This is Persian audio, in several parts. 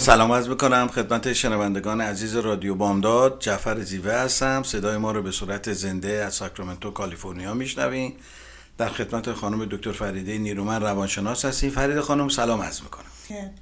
سلام عرض می‌کنم خدمت شنوندگان عزیز رادیو بامداد. جعفر زیوه هستم. صدای ما رو به صورت زنده از ساکرامنتو کالیفرنیا میشنوین. در خدمت خانم دکتر فریده نیرومن روانشناس هستیم. فرید خانم سلام عرض می‌کنم.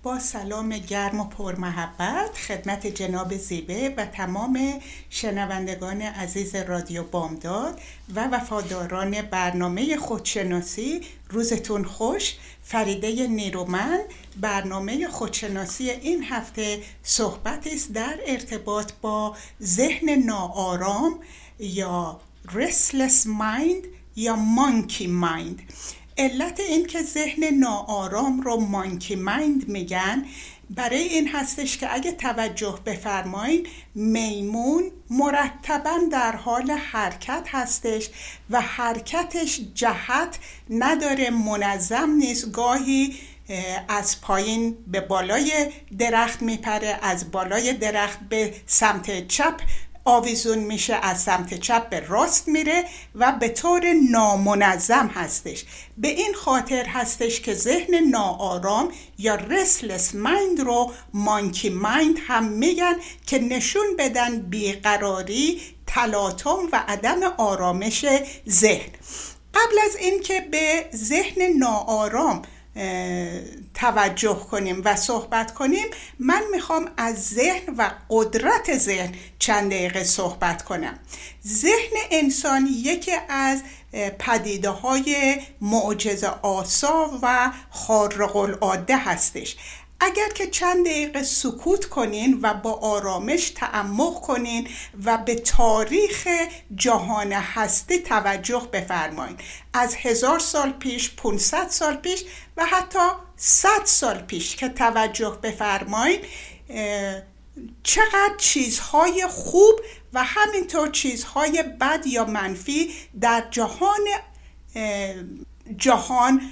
با سلام گرم و پرمحبت خدمت جناب زیبه و تمام شنوندگان عزیز رادیو بامداد و وفاداران برنامه خودشناسی روزتون خوش. فریده نیرومن برنامه خودشناسی این هفته صحبت است در ارتباط با ذهن ناآرام یا restless mind یا مانکی مایند علت این که ذهن ناآرام رو مانکی مایند میگن برای این هستش که اگه توجه بفرمایید میمون مرتبا در حال حرکت هستش و حرکتش جهت نداره منظم نیست. گاهی از پایین به بالای درخت میپره از بالای درخت به سمت چپ آویزون میشه از سمت چپ به راست میره و به طور نامنظم هستش. به این خاطر هستش که ذهن ناآرام یا رسلس مایند رو مانکی مایند هم میگن که نشون بدن بیقراری تلاطم و عدم آرامش ذهن. قبل از اینکه به ذهن ناآرام توجه کنیم و صحبت کنیم من می‌خوام از ذهن و قدرت ذهن چند دقیقه صحبت کنم. ذهن انسان یکی از پدیده های معجزه آسا و خارق العاده هستش. اگر که چند دقیقه سکوت کنین و با آرامش تعمق کنین و به تاریخ جهان هستی توجه بفرمایید از هزار سال پیش 500 سال پیش و حتی 100 سال پیش که توجه بفرمایید چقدر چیزهای خوب و همینطور چیزهای بد یا منفی در جهان جهان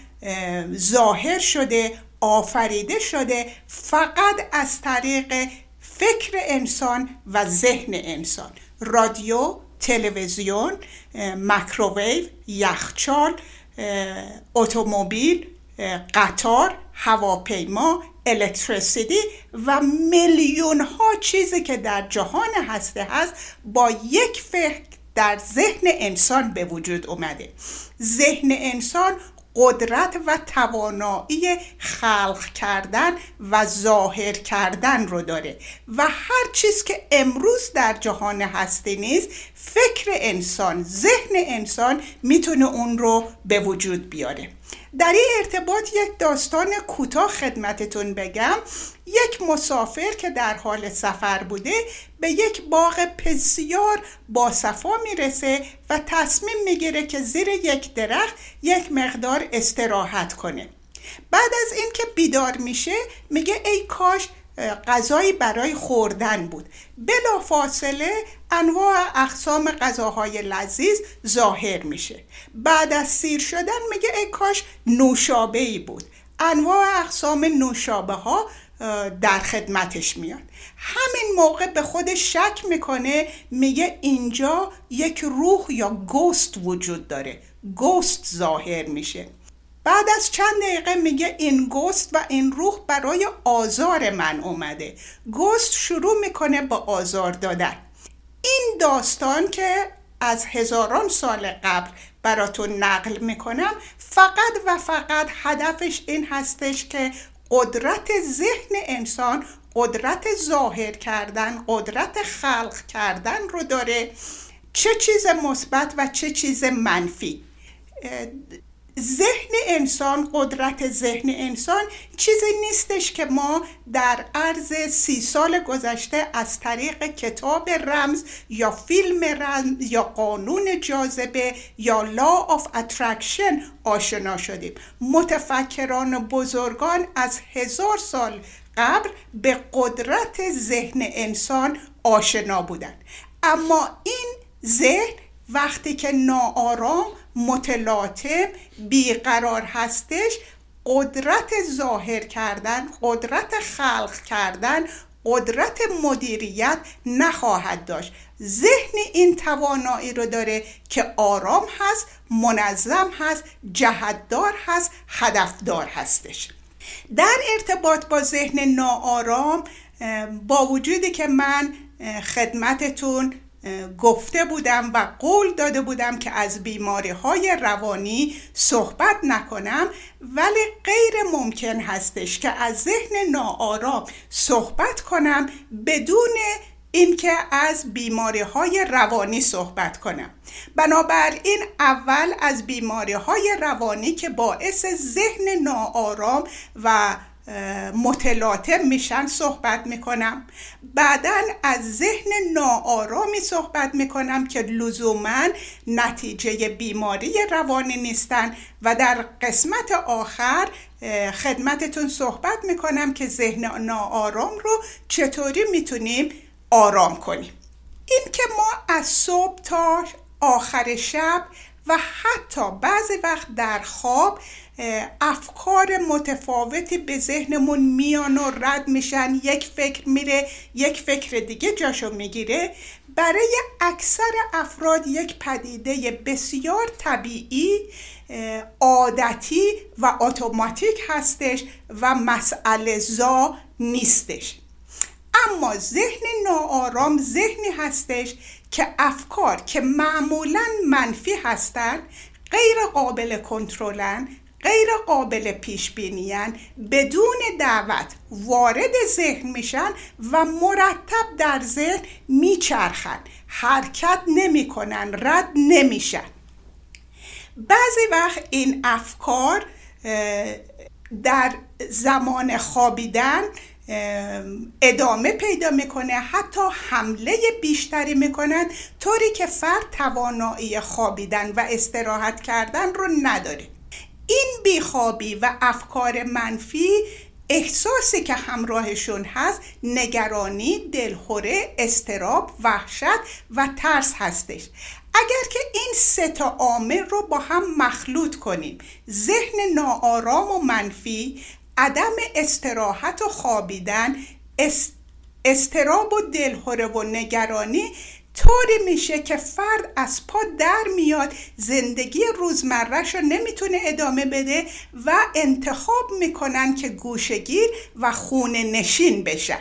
ظاهر شده آفریده شده فقط از طریق فکر انسان و ذهن انسان. رادیو تلویزیون مکروویو یخچال اتومبیل قطار هواپیما الکتریسیتی و میلیون ها چیزی که در جهان هسته هست با یک فکر در ذهن انسان به وجود اومده. ذهن انسان قدرت و توانایی خلق کردن و ظاهر کردن رو داره و هر چیز که امروز در جهان هستی نیست فکر انسان ذهن انسان می‌تونه اون رو به وجود بیاره. در این ارتباط یک داستان کوتاه خدمتتون بگم. یک مسافر که در حال سفر بوده به یک باغ بسیار باصفا می‌رسه و تصمیم می‌گیره که زیر یک درخت یک مقدار استراحت کنه. بعد از اینکه بیدار میشه میگه ای کاش غذایی برای خوردن بود. بلا فاصله انواع اقسام غذاهای لذیذ ظاهر میشه. بعد از سیر شدن میگه ای کاش نوشابه ای بود. انواع اقسام نوشابه ها در خدمتش میاد. همین موقع به خودش شک می‌کنه میگه اینجا یک روح یا گوست وجود داره. گوست ظاهر میشه. بعد از چند دقیقه میگه این گوست و این روح برای آزار من اومده. گوست شروع می‌کنه با آزار دادن. این داستان که از هزاران سال قبل براتون نقل می‌کنم فقط و فقط هدفش این هستش که قدرت ذهن انسان قدرت ظاهر کردن قدرت خلق کردن رو داره. چه چیز مثبت و چه چیز منفی. ذهن انسان قدرت ذهن انسان چیزی نیستش که ما در عرض سی سال گذشته از طریق کتاب راز یا فیلم راز یا قانون جاذبه یا law of attraction آشنا شدیم. متفکران بزرگان از هزار سال قبل به قدرت ذهن انسان آشنا بودند. اما این ذهن وقتی که ناآرام متلاطم بیقرار هستش قدرت ظاهر کردن قدرت خلق کردن قدرت مدیریت نخواهد داشت. ذهن این توانایی رو داره که آرام هست منظم هست جهتدار هست هدفدار هستش. در ارتباط با ذهن ناآرام با وجودی که من خدمتتون گفته بودم و قول داده بودم که از بیماری های روانی صحبت نکنم ولی غیر ممکن هستش که از ذهن ناآرام صحبت کنم بدون اینکه از بیماری های روانی صحبت کنم. بنابراین اول از بیماری های روانی که باعث ذهن ناآرام و متلاطم میشن صحبت می‌کنم. بعدا از ذهن ناآرامی صحبت می‌کنم که لزوما نتیجه بیماری روانی نیستن و در قسمت آخر خدمتتون صحبت می‌کنم که ذهن ناآرام رو چطوری می‌تونیم آرام کنیم. این که ما از صبح تا آخر شب و حتی بعضی وقت در خواب افکار متفاوتی به ذهنمون میان و رد میشن. یک فکر میره یک فکر دیگه جاشو می‌گیره. برای اکثر افراد یک پدیده بسیار طبیعی عادتی و اتوماتیک هستش و مسئله زا نیستش. اما ذهن ناآرام ذهنی هستش که افکار که معمولا منفی هستند غیر قابل کنترلن غیر قابل پیش بینیان بدون دعوت وارد ذهن میشن و مرتب در ذهن میچرخن. حرکت نمی‌کنن رد نمیشن. بعضی وقت این افکار در زمان خوابیدن ادامه پیدا می‌کنه حتی حمله بیشتری می‌کنن طوری که فرد توانایی خوابیدن و استراحت کردن رو نداره. این بیخوابی و افکار منفی احساسی که همراهشون هست نگرانی، دلخوره، استراب، وحشت و ترس هستش. اگر که این سه تا عامل رو با هم مخلوط کنیم ذهن ناآرام و منفی عدم استراحت و خوابیدن استراب و دلهوره و نگرانی طوری میشه که فرد از پا در میاد زندگی روزمرهش رو نمی‌تونه ادامه بده و انتخاب می‌کنن که گوشگیر و خونه نشین بشن.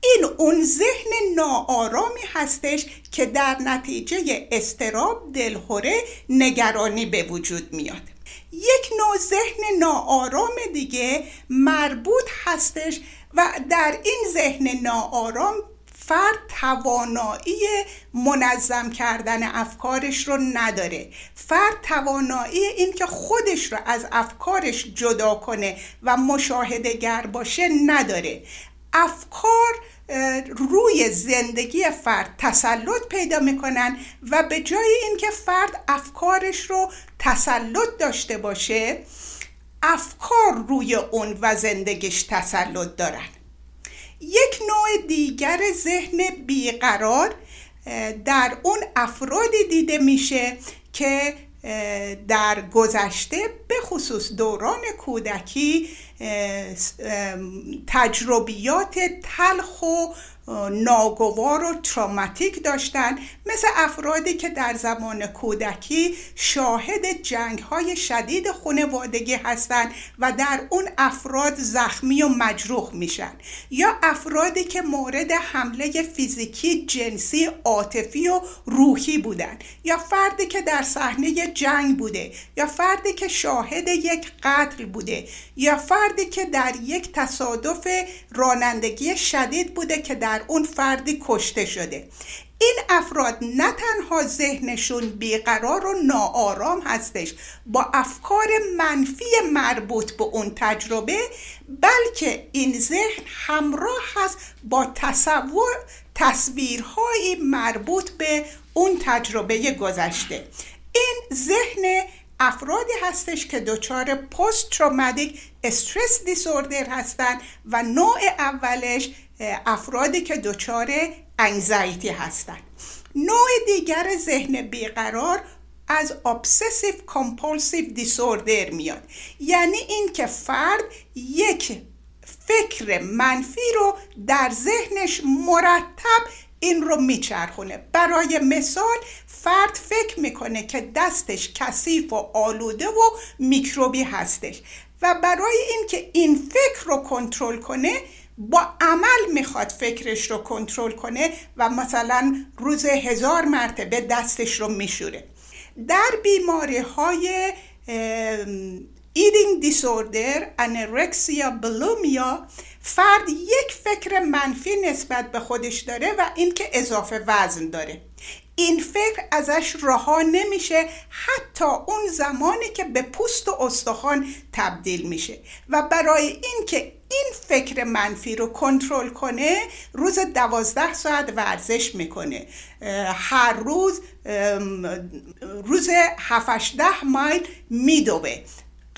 این اون ذهن ناآرامی هستش که در نتیجه استراب دلهوره نگرانی به وجود میاد. یک نوع ذهن ناآرام دیگه مربوط هستش و در این ذهن ناآرام فرد توانایی منظم کردن افکارش رو نداره. فرد توانایی این که خودش رو از افکارش جدا کنه و مشاهده گر باشه نداره. افکار روی زندگی فرد تسلط پیدا می‌کنن و به جای اینکه فرد افکارش رو تسلط داشته باشه افکار روی اون و زندگیش تسلط دارن. یک نوع دیگر ذهن بیقرار در اون افرادی دیده میشه که در گذشته به خصوص دوران کودکی تجربیات تلخ و ناگوار و تراماتیک داشتن. مثل افرادی که در زمان کودکی شاهد جنگ های شدید خانوادگی هستند و در اون افراد زخمی و مجروح میشن. یا افرادی که مورد حمله فیزیکی جنسی عاطفی و روحی بودن یا فردی که در صحنه جنگ بوده. یا فردی که شاهد یک قتل بوده. یا فردی که در یک تصادف رانندگی شدید بوده که در اون فردی کشته شده. این افراد نه تنها ذهنشون بیقرار و ناآرام هستش با افکار منفی مربوط به اون تجربه بلکه این ذهن همراه هست با تصور تصویرهایی مربوط به اون تجربه گذشته. این ذهن افرادی هستش که دچار پست تروماتیک استرس دیسوردر هستن و نوع اولش افرادی که دچار انگزایتی هستن نوع دیگر ذهن بیقرار از obsessive compulsive دیسوردر میاد. یعنی این که فرد یک فکر منفی رو در ذهنش مرتب این رو میچرخونه. برای مثال فرد فکر می‌کنه که دستش کثیف و آلوده و میکروبی هستش و برای اینکه این فکر رو کنترل کنه با عمل می‌خواد فکرش رو کنترل کنه و مثلا روز هزار مرتبه دستش رو میشوره. در بیماری های ایدینگ دیسوردر انرکسیا بلومیا فرد یک فکر منفی نسبت به خودش داره و اینکه اضافه وزن داره. این فکر ازش رها نمیشه حتی اون زمانی که به پوست و استخوان تبدیل میشه. و برای اینکه این فکر منفی رو کنترل کنه روز دوازده ساعت ورزش می‌کنه. هر روز روز هفشده مایل میدوه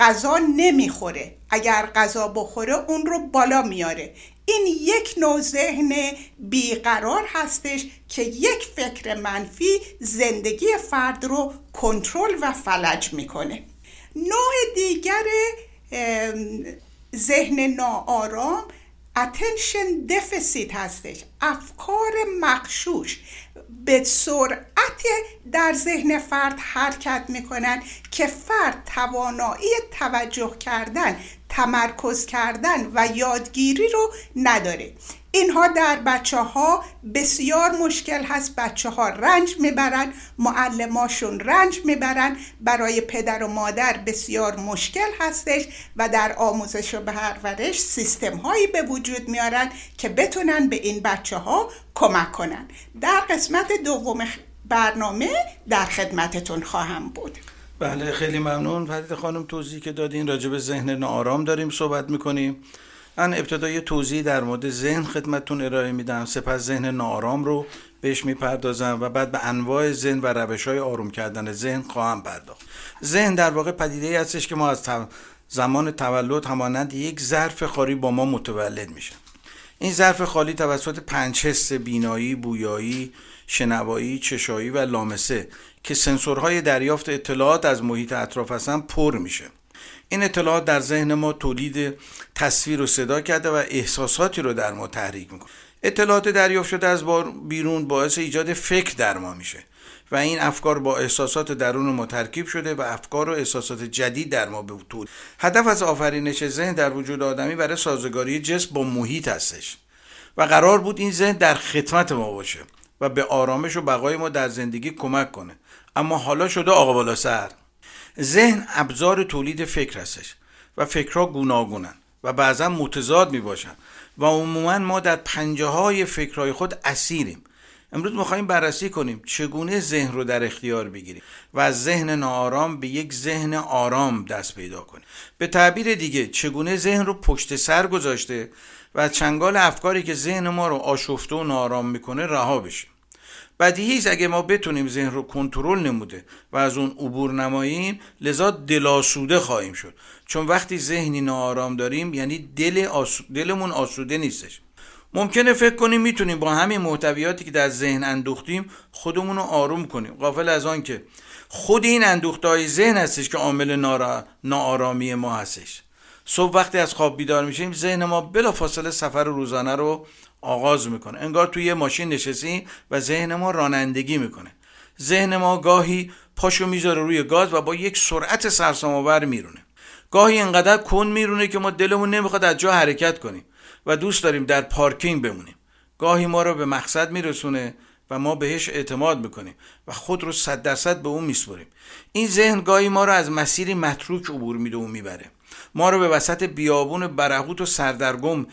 غذا نمی‌خوره. اگر غذا بخوره اون رو بالا میاره. این یک نوع ذهن بیقرار هستش که یک فکر منفی زندگی فرد رو کنترل و فلج می‌کنه. نوع دیگر ذهن ناآرام attention deficit هستش. افکار مخشوش به سرعت در ذهن فرد حرکت می‌کنن که فرد توانایی توجه کردن تمرکز کردن و یادگیری رو نداره. اینها در بچه ها بسیار مشکل هست. بچه ها رنج می‌برن معلماشون رنج می‌برن. برای پدر و مادر بسیار مشکل هستش و در آموزش و پرورش سیستم هایی به وجود میارن که بتونن به این بچه ها کمک کنن. در قسمت دوم برنامه در خدمتتون خواهم بود. بله خیلی ممنون. فرید خانم توضیح که دادین راجع به ذهن ناآرام داریم صحبت می‌کنیم. من ابتدای توضیح در مورد ذهن خدمتتون ارائه میدم. سپس ذهن ناآرام رو بهش می‌پردازم و بعد به انواع ذهن و روش های آروم کردن ذهن خواهم پرداخت. ذهن در واقع پدیده ای هستش که ما از زمان تولد همانند یک ظرف خالی با ما متولد میشه. این ظرف خالی توسط پنج حس بینایی، بویایی، شنوایی، چشایی و لامسه که سنسورهای دریافت اطلاعات از محیط اطراف هستن پر میشه. این اطلاعات در ذهن ما تولید تصویر و صدا کرده و احساساتی رو در ما تحریک می‌کنه. اطلاعات دریافت شده از بیرون باعث ایجاد فکر در ما میشه و این افکار با احساسات درون ما ترکیب شده و افکار و احساسات جدید در ما به طول هدف از آفرینش ذهن در وجود آدمی برای سازگاری جسم با محیط هستش و قرار بود این ذهن در خدمت ما باشه و به آرامش و بقای ما در زندگی کمک کنه. اما حالا شده آقا بالا سر. ذهن ابزار تولید فکر هستش و فکرها گوناگونن و بعضا متضاد می باشن و عموما ما در پنجه های فکرهای خود اسیریم. امروز می‌خوایم بررسی کنیم چگونه ذهن رو در اختیار بگیریم و از ذهن ناآرام به یک ذهن آرام دست پیدا کنیم. به تعبیر دیگه چگونه ذهن رو پشت سر گذاشته و چنگال افکاری که ذهن ما رو آشفته و ناآرام می‌کنه رها بشیم. بدیهی است اگه ما بتونیم ذهن رو کنترل نموده و از اون عبور نماییم لذا دلاسوده خواهیم شد. چون وقتی ذهنی ناآرام داریم یعنی دل دلمون آسوده نیستش. ممکنه فکر کنیم می‌تونیم با همین محتویاتی که در ذهن اندوختیم خودمون رو آروم کنیم. قافل از آن که خود این اندوخته های ذهن هستش که عامل ناآرامی ما هستش. صبح وقتی از خواب بیدار میشیم ذهن ما بلافاصله سفر روزانه رو آغاز می‌کنه. انگار توی یه ماشین نشستیم و ذهن ما رانندگی می‌کنه. ذهن ما گاهی پاشو می‌ذاره روی گاز و با یک سرعت سرسام‌آور میرونه. گاهی انقدر کن میرونه که ما دلمون نمی‌خواد از جا حرکت کنیم و دوست داریم در پارکینگ بمونیم. گاهی ما رو به مقصد میرسونه و ما بهش اعتماد می‌کنیم و خود رو صد درصد به اون میسپریم. این ذهن گاهی ما رو از مسیری متروک عبور میده و می‌بره. ما رو به وسط بیابون برهوت و سردرگم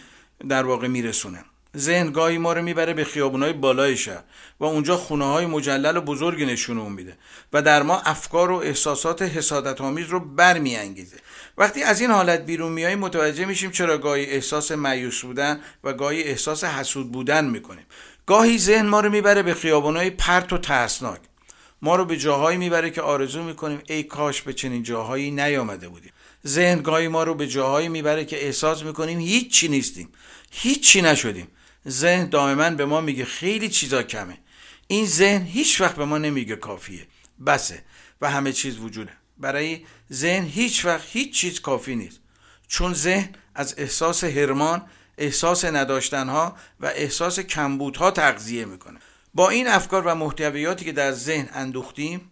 در واقع میرسونه. ذهن گاهی ما رو می‌بره به خیابونای بالای شهر و اونجا خونه های مجلل و بزرگی نشون میده و در ما افکار و احساسات حسادت آمیز رو برمیانگیزه. وقتی از این حالت بیرون میای متوجه میشیم چرا گاهی احساس مایوس بودن و گاهی احساس حسود بودن می‌کنیم. گاهی ذهن ما رو می‌بره به خیابونای پرت و ترسناک. ما رو به جاهایی می‌بره که آرزو می‌کنیم ای کاش به چنین جاهایی نیامده بودیم. ذهن گاهی ما رو به جاهایی می‌بره که احساس می‌کنیم هیچی نیستیم. هیچی نشدیم. ذهن دائما به ما میگه خیلی چیزا کمه. این ذهن هیچ وقت به ما نمیگه کافیه. بسه و همه چیز وجوده. برای ذهن هیچ وقت هیچ چیز کافی نیست. چون ذهن از احساس هرمان احساس نداشتنها و احساس کمبودها تغذیه می‌کنه. با این افکار و محتویاتی که در ذهن اندوختیم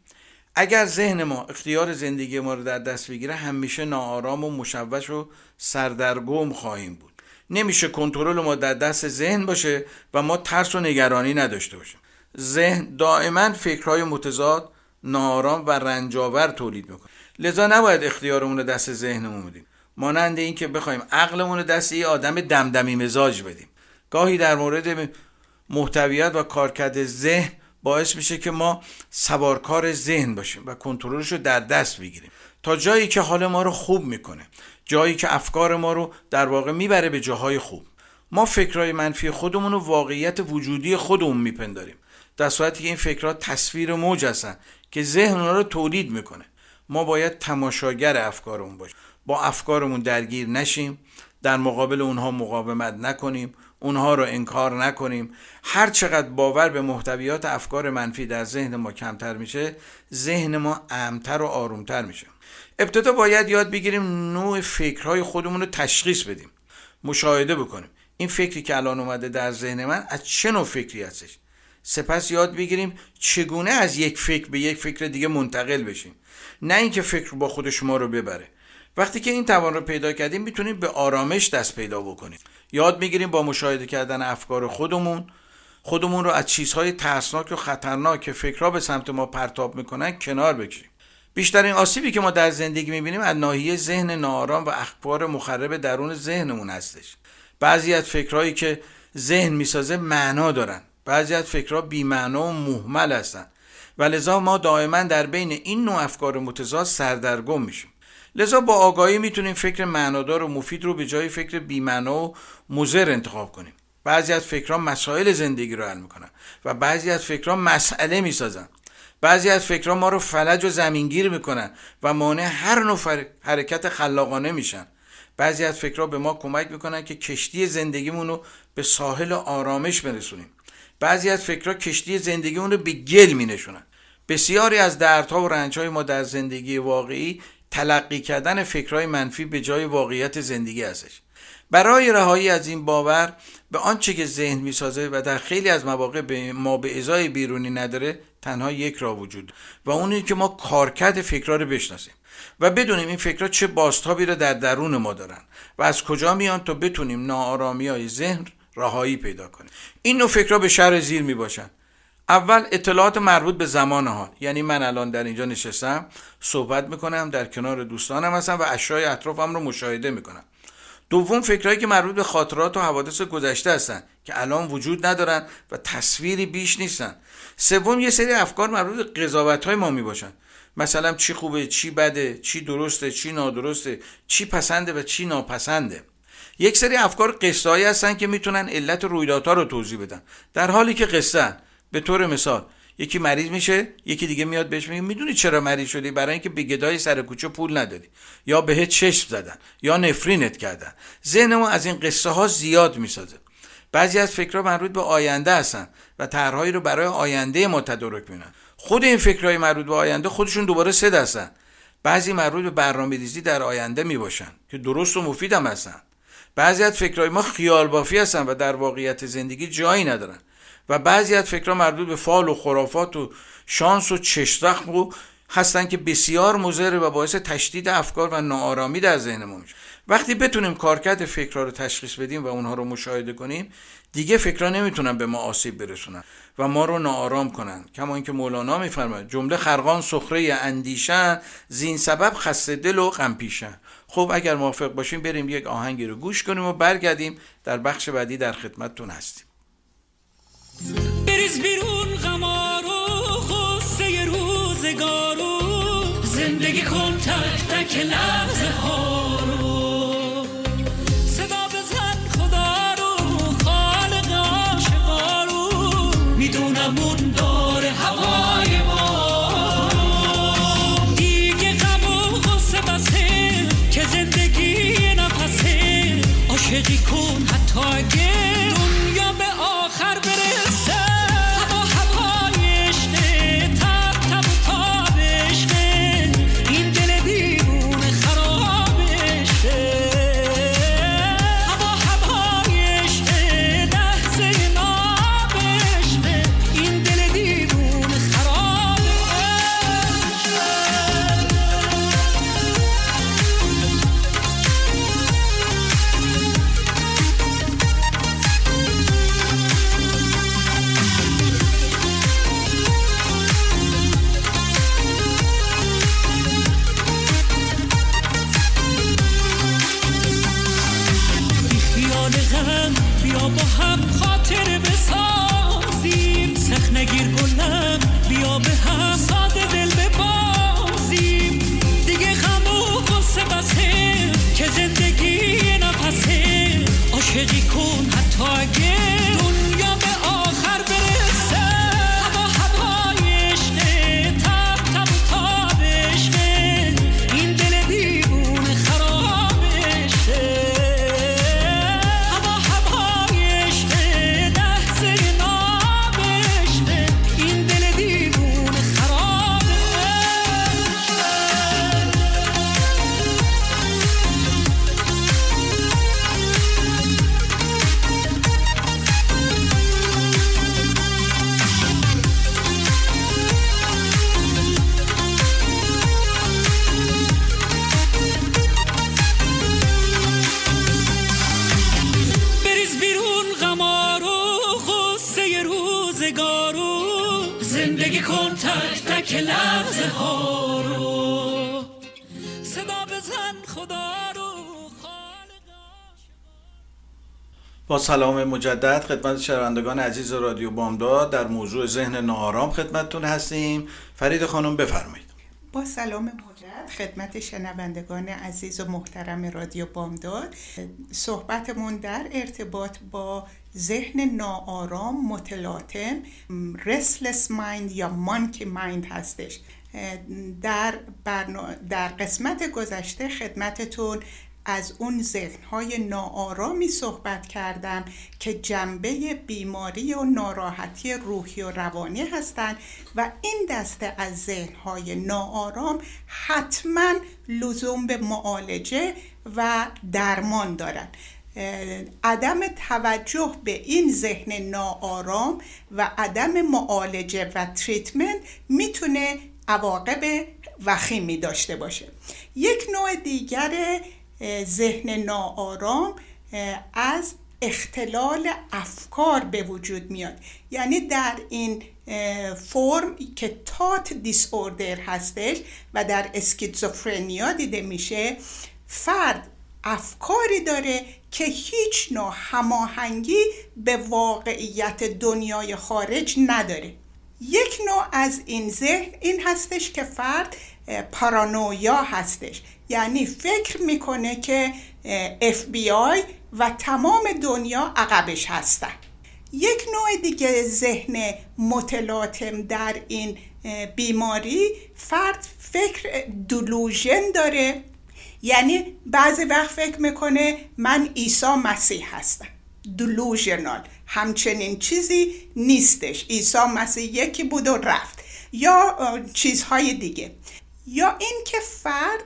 اگر ذهن ما اختیار زندگی ما رو در دست بگیره همیشه ناآرام و مشوش و سردرگم خواهیم بود. نمیشه کنترل ما در دست ذهن باشه و ما ترس و نگرانی نداشته باشیم. ذهن دائما فکرهای متضاد ناآرام و رنجاور تولید می‌کنه. لذا نباید اختیارمون رو دست ذهنمون بدیم. مانند اینکه بخوایم عقلمون رو دست یه آدم دمدمی مزاج بدیم. گاهی در مورد محتویات و کارکرد ذهن باعث میشه که ما سوارکار ذهن باشیم و کنترلش رو در دست بگیریم. تا جایی که حال ما رو خوب می‌کنه. جایی که افکار ما رو در واقع می‌بره به جاهای خوب. ما فکرهای منفی خودمون و واقعیت وجودی خودمون میپنداریم. در صورتی که این فکرها تصویر موج هستن که ذهن رو تولید می‌کنه. ما باید تماشاگر افکارمون باشیم. با افکارمون درگیر نشیم. در مقابل اونها مقاومت نکنیم. اونها رو انکار نکنیم. هر چقدر باور به محتویات افکار منفی در ذهن ما کمتر میشه ذهن ما امتر و آرومتر میشه. ابتدا باید یاد بگیریم نوع فکرهای خودمون رو تشخیص بدیم. مشاهده بکنیم. این فکری که الان اومده در ذهن من از چه نوع فکری هستش؟ سپس یاد بگیریم چگونه از یک فکر به یک فکر دیگه منتقل بشیم. نه اینکه فکر با خود شما رو ببره. وقتی که این توان رو پیدا کردیم می‌تونیم به آرامش دست پیدا بکنیم. یاد می‌گیریم با مشاهده کردن افکار خودمون خودمون رو از چیزهای ترسناک و خطرناک که فکرها به سمت ما پرتاب می‌کنن کنار بکشیم. بیشترین آسیبی که ما در زندگی می‌بینیم از ناحیه ذهن ناآرام و اخبار مخرب درون ذهنمون هستش. بعضی از فکرهایی که ذهن می‌سازه معنا دارن. بعضی از فکرها بیمعنا و محمل هستن. و لذا ما دائما در بین این نوع افکار متضاد سردرگم میشیم. لذا با آگاهی می‌تونیم فکر معنادار و مفید رو به جای فکر بیمعنا و مزر انتخاب کنیم. بعضی از فکرها مسائل زندگی رو حل می‌کنن و بعضی از فکرها مسئله می‌سازن. بعضی از فکرها ما رو فلج و زمینگیر می‌کنن و مانع هر نوع حرکت خلاقانه میشن. بعضی از فکرها به ما کمک می‌کنن که کشتی زندگیمون رو به ساحل آرامش برسونیم. بعضی از فکرها کشتی زندگیمون رو به گل مینشونن. بسیاری از دردها و رنجهای ما در زندگی واقعی تلقی کردن فکرهای منفی به جای واقعیت زندگی هستش. برای رهایی از این باور به آنچه که ذهن می‌سازه و در خیلی از مواقع به ما به ازای بیرونی نداره تنها یک راه وجود و اون که ما کارکرد فکرها رو بشناسیم و بدونیم این فکرها چه باستابی رو در درون ما دارن و از کجا میان تا بتونیم ناآرامی های ذهن رهایی پیدا کنیم. این نوع فکرها به شر زیر می باشن اول اطلاعات مربوط به زمان حال. یعنی من الان در اینجا نشستم صحبت می‌کنم در کنار دوستانم هستم و اشیای اطرافم رو مشاهده می‌کنم. دوم فکرهایی که مربوط به خاطرات و حوادث گذشته هستن که الان وجود ندارن و تصویری بیش نیستن. سوم یه سری افکار مربوط به قضاوت های ما می‌باشن. مثلا چی خوبه چی بده چی درسته چی نادرسته چی پسنده و چی ناپسنده. یک سری افکار قصه هستن که می‌تونن علت رویدادها رو توضیح بدن. در حالی که قصه به طور مثال یکی مریض میشه یکی دیگه میاد بهش میگه می‌دونی چرا مریض شدی؟ برای اینکه به گدای سر کوچه پول نداری یا بهت چشم زدن یا نفرینت کردن. ذهن ما از این قصه ها زیاد می‌سازه. بعضی از فکرها مربوط به آینده هستن و طرحهایی رو برای آینده ما تدارک می‌کنن. خود این فکرهای مربوط به آینده خودشون دوباره سه هستن. بعضی مربوط به برنامه ریزی در آینده می‌باشن که درست و مفید هستن. بعضی از فکرهای ما خیال بافی هستن و در واقعیت زندگی جایی ندارن. و بعضی از فکرها مربوط به فال و خرافات و شانس و چشتخم و هستن که بسیار مضر و باعث تشدید افکار و ناآرامی در ذهن ما میشه. وقتی بتونیم کارکرد فکرها رو تشخیص بدیم و اونها رو مشاهده کنیم دیگه فکرها نمی‌تونن به ما آسیب برسونن و ما رو ناآرام کنن. کما اینکه مولانا میفرماید جمله خرقان سخره اندیشن زین سبب خسته دل و غم پیشن. خب اگر موافق باشیم بریم یک آهنگی رو گوش کنیم و برگردیم. در بخش بعدی در خدمتتون هستیم. بریز بیرون غمارو خسته روزگارو زندگی کن تک تک لحظه ها رو صدا بزن خدا رو خالق عاشقا رو. می‌دونم اون داره هوای ما. دیگه غم و غصه بسه که زندگی نفسه. عاشقی کن حتی اگه کن تک تک لحظه ها رو. صدا بزن خدا رو خالق با سلام مجدد خدمت شنوندگان عزیز رادیو بامداد در موضوع ذهن ناآرام خدمتتون هستیم. فرید خانم بفرمایید. با سلام مجدد خدمت شنوندگان عزیز و محترم رادیو بامداد. صحبتمون در ارتباط با ذهن ناآرام متلاطم restless mind یا مانکی مایند هستش. در, برنا... در قسمت گذشته خدمتتون از اون ذهنهای ناآرامی صحبت کردم که جنبه بیماری و ناراحتی روحی و روانی هستند و این دسته از ذهنهای ناآرام حتما لزوم به معالجه و درمان دارند عدم توجه به این ذهن ناآرام و عدم معالجه و تریتمنت می‌تونه عواقب وخیمی داشته باشه. یک نوع دیگر ذهن ناآرام از اختلال افکار به وجود میاد. یعنی در این فرم که تات دیس اوردر هستش و در اسکیزوفرنیا دیده میشه فرد افکاری داره که هیچ نوع هماهنگی به واقعیت دنیای خارج نداره. یک نوع از این ذهن این هستش که فرد پارانویا هستش. یعنی فکر می‌کنه که اف بی آی و تمام دنیا عقبش هستن. یک نوع دیگه ذهن متلاطم در این بیماری فرد فکر دلوژن داره. یعنی بعضی وقت فکر می‌کنه من عیسی مسیح هستم. دلوژنال همچنین چیزی نیستش. عیسی مسیح یکی بود و رفت. یا چیزهای دیگه. یا اینکه فرد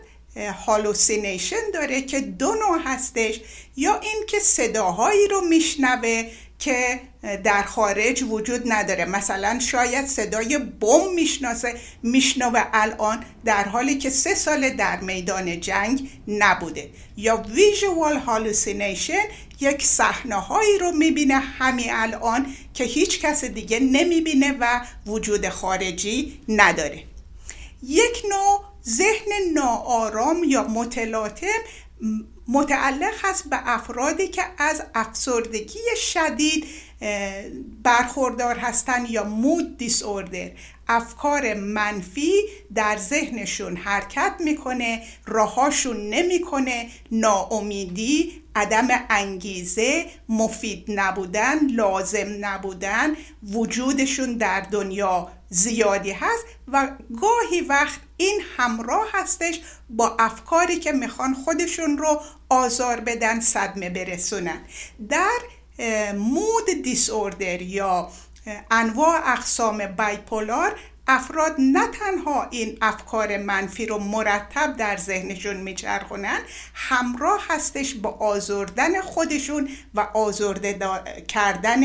هالوسینیشن داره که دو نوع هستش. یا اینکه صداهایی رو میشنوه. که در خارج وجود نداره. مثلا شاید صدای بم می‌شناسه میشنوه الان در حالی که سه سال در میدان جنگ نبوده. یا ویژوال هالوسینیشن یک صحنه هایی رو می‌بینه همین الان که هیچ کس دیگه نمی‌بینه و وجود خارجی نداره. یک نوع ذهن ناآرام یا متلاطم متعلق هست به افرادی که از افسردگی شدید برخوردار هستند یا مود دیس اوردر افکار منفی در ذهنشون حرکت می‌کنه راهاشون نمی‌کنه ناامیدی عدم انگیزه مفید نبودن لازم نبودن وجودشون در دنیا زیادی هست و گاهی وقت این همراه هستش با افکاری که می‌خوان خودشون رو آزار بدن صدمه برسونن. در مود دیس اوردر یا انواع اقسام بایپولار افراد نه تنها این افکار منفی رو مرتب در ذهنشون میچرخونن همراه هستش با آزردن خودشون و آزرده کردن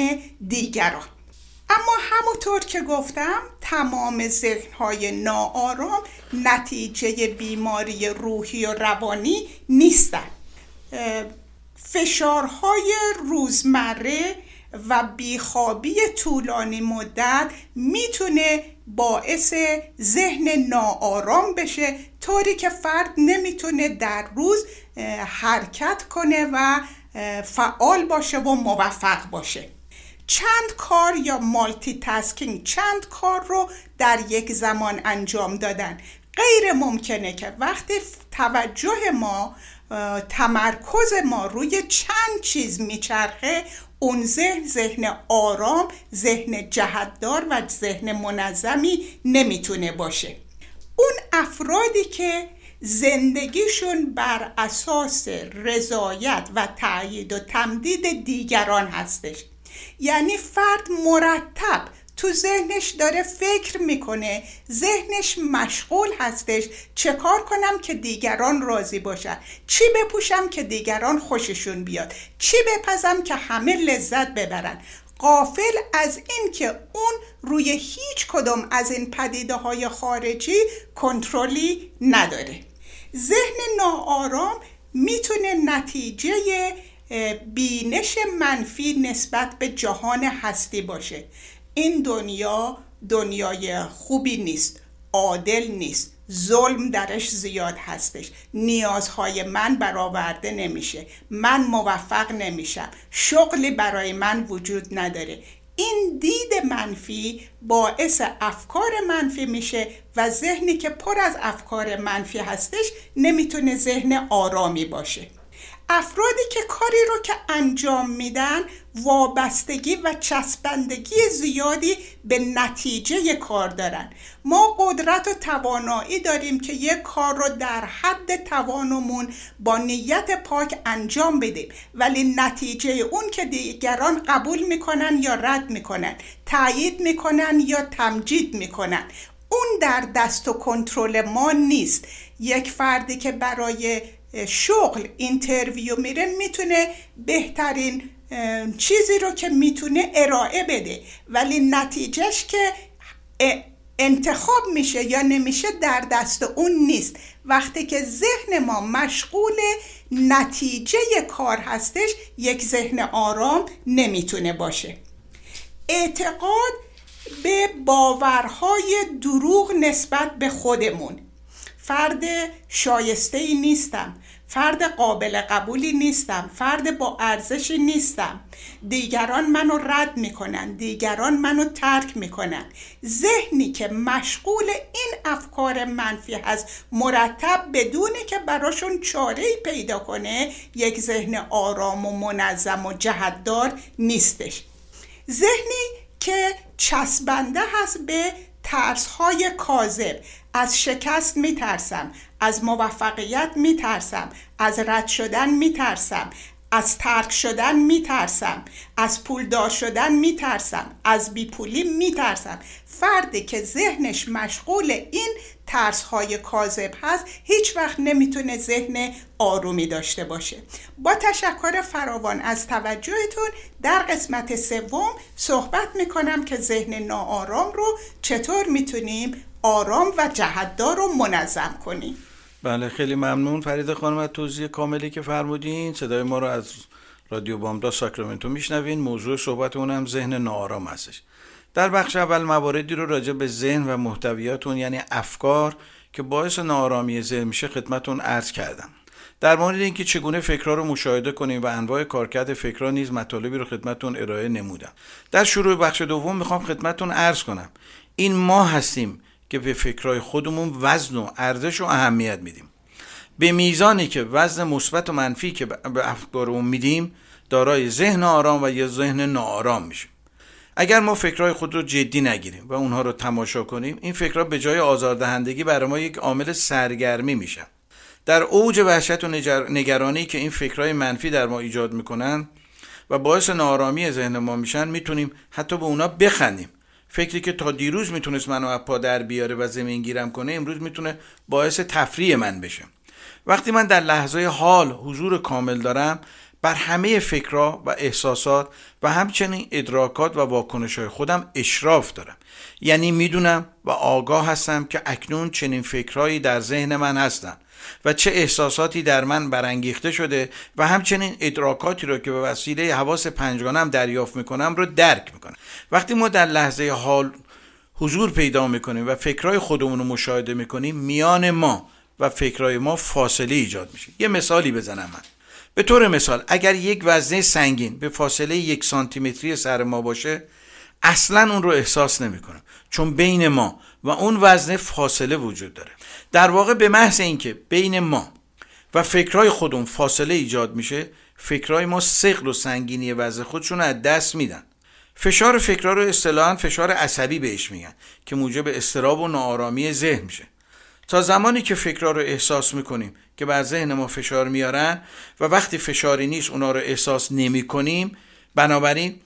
دیگران. اما همونطور که گفتم تمام ذهنهای ناآرام نتیجه بیماری روحی و روانی نیستن. فشارهای روزمره و بیخوابی طولانی مدت می‌تونه باعث ذهن ناآرام بشه طوری که فرد نمی‌تونه در روز حرکت کنه و فعال باشه و موفق باشه. چند کار یا مالتی تاسکینگ چند کار رو در یک زمان انجام دادن؟ غیر ممکنه که وقتی توجه ما تمرکز ما روی چند چیز میچرخه؟ اون ذهن ذهن آرام ذهن جهتدار و ذهن منظمی نمی‌تونه باشه. اون افرادی که زندگیشون بر اساس رضایت و تأیید و تمدید دیگران هستش. یعنی فرد مرتب تو ذهنش داره فکر می‌کنه ذهنش مشغول هستش چه کار کنم که دیگران راضی باشن؟ چی بپوشم که دیگران خوششون بیاد؟ چی بپزم که همه لذت ببرن؟ قافل از این که اون روی هیچ کدوم از این پدیده های خارجی کنترلی نداره. ذهن ناآرام می‌تونه نتیجه بینش منفی نسبت به جهان هستی باشه. این دنیا دنیای خوبی نیست عادل نیست ظلم درش زیاد هستش. نیازهای من برآورده نمیشه. من موفق نمیشم. شغلی برای من وجود نداره. این دید منفی باعث افکار منفی میشه و ذهنی که پر از افکار منفی هستش نمی‌تونه ذهن آرامی باشه. افرادی که کاری رو که انجام میدن وابستگی و چسبندگی زیادی به نتیجه کار دارن. ما قدرت و توانایی داریم که یک کار رو در حد توانمون با نیت پاک انجام بدیم. ولی نتیجه اون که دیگران قبول می‌کنن یا رد می‌کنن تایید می‌کنن یا تمجید می‌کنن. اون در دست و کنترل ما نیست. یک فردی که برای شغل interview میره می‌تونه بهترین چیزی رو که می‌تونه ارائه بده. ولی نتیجهش که انتخاب میشه یا نمیشه در دست اون نیست. وقتی که ذهن ما مشغول نتیجه کار هستش یک ذهن آرام نمی‌تونه باشه. اعتقاد به باورهای دروغ نسبت به خودمون. فرد شایسته ای نیستم. فرد قابل قبولی نیستم فرد با ارزشی نیستم. دیگران منو رد می‌کنن دیگران منو ترک می‌کنن. ذهنی که مشغول این افکار منفی هست مرتب بدونه که براشون چاره پیدا کنه یک ذهن آرام و منظم و جهتدار نیستش. ذهنی که چسبنده هست به ترس های کاذب. از شکست میترسم. از موفقیت میترسم از رد شدن میترسم از ترک شدن میترسم از پولدار شدن میترسم از بیپولی میترسم. فردی که ذهنش مشغول این ترس های کاذب هست هیچ وقت نمی‌تونه ذهن آرومی داشته باشه. با تشکر فراوان از توجهتون در قسمت سوم صحبت می‌کنم که ذهن ناآرام رو چطور می‌تونیم آرام و جهتدار رو منظم کنیم بله خیلی ممنون. فرید خانم از توضیح کاملی که فرمودین صدای ما رو از رادیو بامدا ساکرامنتو میشنوین. موضوع صحبت اونم ذهن ناآرام هستش. در بخش اول مواردی رو راجع به ذهن و محتویات اون یعنی افکار که باعث نارامی ذهن میشه خدمتون عرض کردم. در مورد اینکه چگونه فکرها رو مشاهده کنیم و انواع کارکرد فکرها نیز مطالبی رو خدمتون ارائه نمودم. در شروع بخش دوم می‌خوام خدمتون عرض کنم. این ما هستیم که به فکرهای خودمون وزن و ارزش و اهمیت میدیم. به میزانی که وزن مثبت و منفی که به افکارمون میدیم دارای ذهن آرام و یا ذهن ناآرام میشیم. اگر ما فکرهای خود رو جدی نگیریم و اونها رو تماشا کنیم این فکرها به جای آزاردهندگی برای ما یک عامل سرگرمی میشن. در اوج وحشت و نگرانی که این فکرهای منفی در ما ایجاد می‌کنن و باعث نارامی ذهن ما میشن می‌تونیم حتی به اونا بخندیم. فکری که تا دیروز می‌تونست منو از پا در بیاره و زمین گیرم کنه امروز می‌تونه باعث تفریح من بشه. وقتی من در لحظه حال حضور کامل دارم بر همه فکرها و احساسات و همچنین ادراکات و واکنش های خودم اشراف دارم. یعنی می‌دونم و آگاه هستم که اکنون چنین فکرهایی در ذهن من هستند و چه احساساتی در من برانگیخته شده و همچنین ادراکاتی را که به وسیله حواس پنجگانم دریافت می‌کنم رو درک می‌کنم. وقتی ما در لحظه حال حضور پیدا می‌کنیم و فکرهای خودمون رو مشاهده می‌کنیم میان ما و فکرهای ما فاصله ایجاد میشه. یه مثالی بزنم من. به طور مثال اگر یک وزنه سنگین به فاصله یک سانتیمتری سر ما باشه اصلا اون رو احساس نمی‌کنم چون بین ما و اون وزنه فاصله وجود داره. در واقع به محض اینکه بین ما و فکرهای خودمون فاصله ایجاد میشه فکرهای ما سقل و سنگینی وزن خودشون رو از دست میدن. فشار فکرها رو اصطلاحا فشار عصبی بهش میگن که موجب استراب و ناآرامی ذهن میشه. تا زمانی که فکرها رو احساس می‌کنیم که بر ذهن ما فشار میارن و وقتی فشاری نیست اونا رو احساس نمی کنیم بنابراین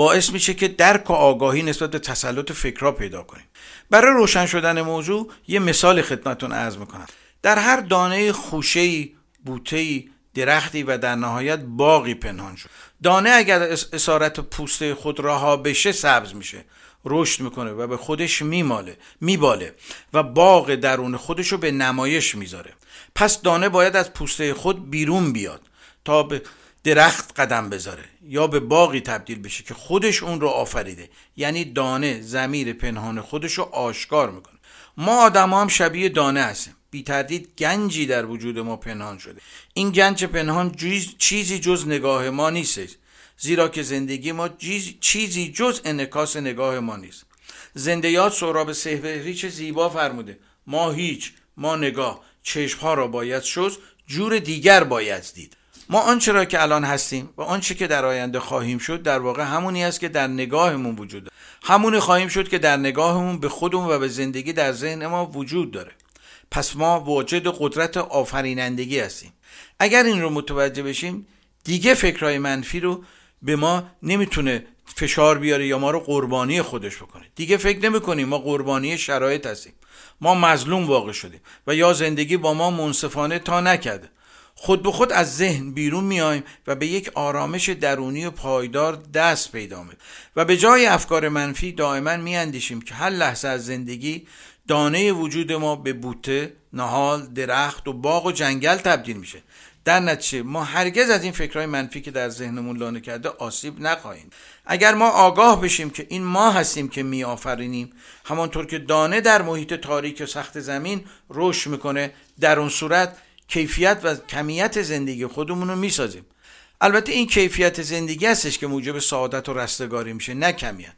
باعث میشه که درک و آگاهی نسبت به تسلط فکرها پیدا کنیم. برای روشن شدن موضوع یه مثال خدمتون عرض می‌کنم. در هر دانه خوشهی بوتهی درختی و در نهایت باقی پنهان شد. دانه اگر اسارت پوسته خود رها بشه سبز میشه. رشد می‌کنه و به خودش میماله میباله و باغ درون خودش رو به نمایش می‌ذاره. پس دانه باید از پوسته خود بیرون بیاد تا به درخت قدم بذاره یا به باقی تبدیل بشه که خودش اون رو آفریده. یعنی دانه زمیر پنهان خودش رو آشکار می‌کنه. ما آدم هم شبیه دانه هستیم. بی تردید گنجی در وجود ما پنهان شده. این گنج پنهان چیزی جز نگاه ما نیست. زیرا که زندگی ما چیزی جز انکاس نگاه ما نیست. زندیات سهراب سهبهری چه زیبا فرموده. ما هیچ ما نگاه. چشمها را باید شد جور دیگر باید دید. ما آنچه را که الان هستیم و آنچه که در آینده خواهیم شد در واقع همونی است که در نگاهمون وجود داره. همونی خواهیم شد که در نگاهمون به خودمون و به زندگی در ذهن ما وجود داره. پس ما واجد قدرت آفرینندگی هستیم. اگر این رو متوجه بشیم دیگه فکرهای منفی رو به ما نمی‌تونه فشار بیاره یا ما رو قربانی خودش بکنه. دیگه فکر نمی‌کنیم ما قربانی شرایط هستیم. ما مظلوم واقع شدیم و یا زندگی با ما منصفانه تا نکرده. خود به خود از ذهن بیرون میایم و به یک آرامش درونی و پایدار دست پیدا می و به جای افکار منفی دائما میاندیشیم که هر لحظه از زندگی دانه وجود ما به بوته، نهال، درخت و باغ و جنگل تبدیل میشه. در نتیجه ما هرگز از این فکرهای منفی که در ذهنمون لانه کرده آسیب نخواهیم. اگر ما آگاه بشیم که این ما هستیم که می آفرینیم همانطور که دانه در محیط تاریک و سخت زمین رشد می‌کنه در اون صورت کیفیت و کمیت زندگی خودمون رو می‌سازیم. البته این کیفیت زندگی هستش که موجب سعادت و رستگاری میشه نه کمیت.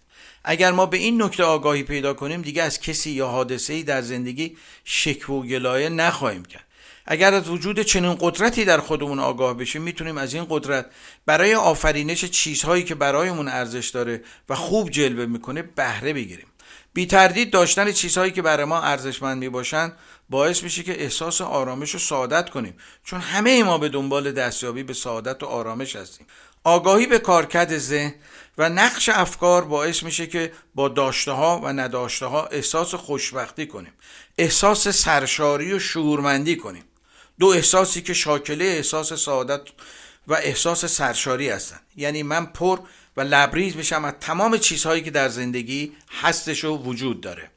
اگر ما به این نکته آگاهی پیدا کنیم دیگه از کسی یا حادثه‌ای در زندگی شکوه و گلایه نخواهیم کرد. اگر از وجود چنین قدرتی در خودمون آگاه بشیم می‌تونیم از این قدرت برای آفرینش چیزهایی که برایمون ارزش داره و خوب جلوه می‌کنه بهره بگیریم. بی تردید داشتن چیزهایی که برای ما ارزشمند می باشن باعث میشه که احساس آرامش و سعادت کنیم. چون همه ما به دنبال دستیابی به سعادت و آرامش هستیم. آگاهی به کارکرد ذهن و نقش افکار باعث میشه که با داشته ها و نداشته ها احساس خوشبختی کنیم. احساس سرشاری و شعورمندی کنیم. دو احساسی که شاکله احساس سعادت و احساس سرشاری هستند. یعنی من پر و لبریز بشم از تمام چیزهایی که در زندگی هستش و وجود داره.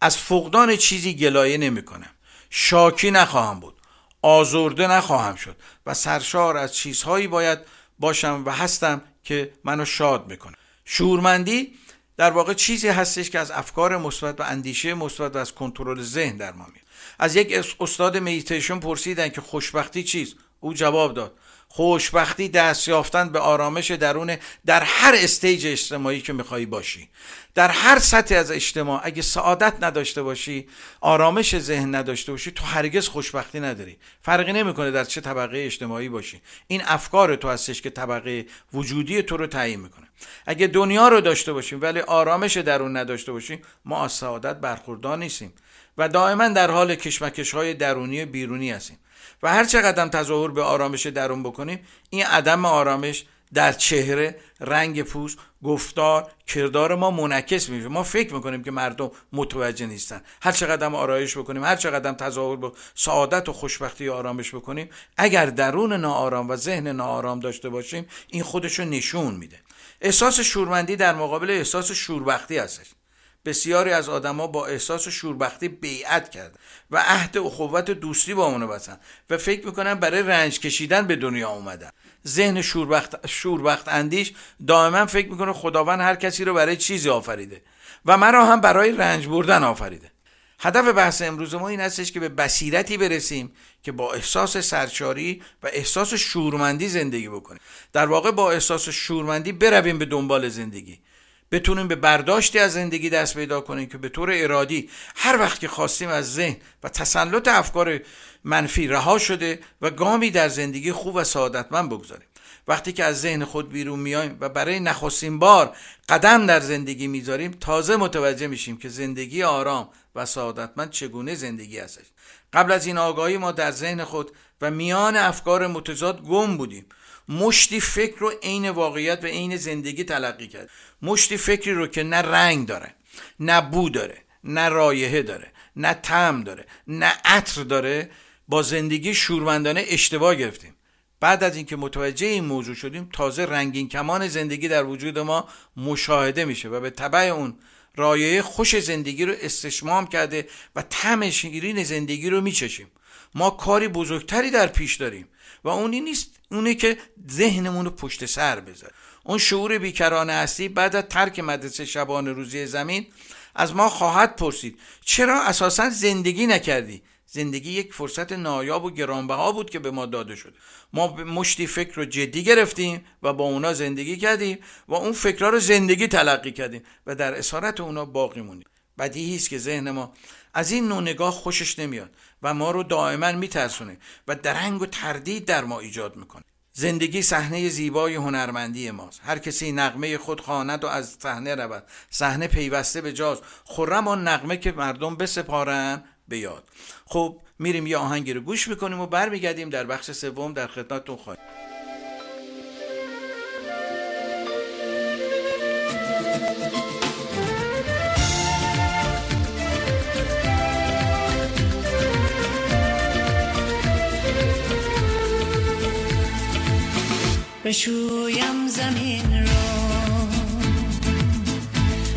از فقدان چیزی گلایه نمی کنم شاکی نخواهم بود. آزرده نخواهم شد و سرشار از چیزهایی باید باشم و هستم که منو شاد می‌کنه. شورمندی در واقع چیزی هستش که از افکار مثبت و اندیشه مثبت و از کنترل ذهن در ما میاد. از یک استاد میتیشن پرسیدن که خوشبختی چیست؟ او جواب داد خوشبختی دست یافتن به آرامش درون در هر استیج اجتماعی که میخوایی باشی. در هر سطح از اجتماع اگه سعادت نداشته باشی آرامش ذهن نداشته باشی تو هرگز خوشبختی نداری. فرقی نمی‌کنه در چه طبقه اجتماعی باشی. این افکار تو هستش که طبقه وجودی تو رو تعیین می‌کنه. اگه دنیا رو داشته باشیم ولی آرامش درون نداشته باشیم ما از سعادت برخوردار نیستیم و دائما در حال کشمکش های درونی و بیرونی هستیم. و هر چقدر تظاهر به آرامش درون بکنیم این عدم آرامش در چهره رنگ پوست گفتار کردار ما منعکس میشه. ما فکر می‌کنیم که مردم متوجه نیستن. هر چقدر آرایش بکنیم هر چقدر تظاهر به سعادت و خوشبختی و آرامش بکنیم اگر درون ناآرام و ذهن ناآرام داشته باشیم این خودشو نشون میده. احساس شورمندی در مقابل احساس شوربختی هستش. بسیاری از آدما با احساس شوربختی بیعت کرد و عهد اخوت دوستی با اونو بسن و فکر می‌کنن برای رنج کشیدن به دنیا اومدن. ذهن شوربخت, شوربخت اندیش دائما فکر می‌کنه خداوند هر کسی رو برای چیزی آفریده و مرا هم برای رنج بردن آفریده. هدف بحث امروز ما این هستش که به بصیرتی برسیم که با احساس سرچاری و احساس شورمندی زندگی بکنیم. در واقع با احساس شورمندی برویم به دنبال زندگی. بتونیم به برداشتی از زندگی دست پیدا کنیم که به طور ارادی هر وقت که خواستیم از ذهن و تسلط افکار منفی رها شده و گامی در زندگی خوب و سعادتمند بگذاریم. وقتی که از ذهن خود بیرون میایم و برای نخستین بار قدم در زندگی می‌ذاریم تازه متوجه میشیم که زندگی آرام و سعادتمند چگونه زندگی هستش. قبل از این آگاهی ما در ذهن خود و میان افکار متضاد گم بودیم. مشتی فکر رو عین واقعیت و عین زندگی تلقی کرد. مشتی فکری رو که نه رنگ داره نه بو داره نه رایحه داره نه طعم داره نه عطر داره با زندگی شورمندانه اشتباه گرفتیم. بعد از اینکه متوجه این موضوع شدیم تازه رنگین کمان زندگی در وجود ما مشاهده میشه و به طبع اون رایه خوش زندگی رو استشمام کرده و طعم شیرین زندگی رو میچشیم. ما کاری بزرگتری در پیش داریم و اونی نیست اونه که ذهنمون رو پشت سر بذاره. اون شعور بیکرانه هستی بعد از ترک مدرسه شبان روزی زمین از ما خواهد پرسید چرا اساسا زندگی نکردی؟ زندگی یک فرصت نایاب و گرانبها بود که به ما داده شد. ما مشتی فکر رو جدی گرفتیم و با اونا زندگی کردیم و اون فکرها رو زندگی تلقی کردیم و در اسارت اونا باقی مونیم بدیهی است که ذهن ما از این نوع نگاه خوشش نمیاد و ما رو دائما میترسونه و درنگ و تردید در ما ایجاد می‌کنه. زندگی صحنه زیبای هنرمندی ماست. هر کسی نغمه خود خواند و از صحنه رود. صحنه پیوسته به جاز خرم آن نغمه که مردم بسپارن به یاد. خب میریم یه آهنگی رو گوش می‌کنیم و برمیگردیم در بخش سوم در خدمتتون خواهیم. بشویم زمین را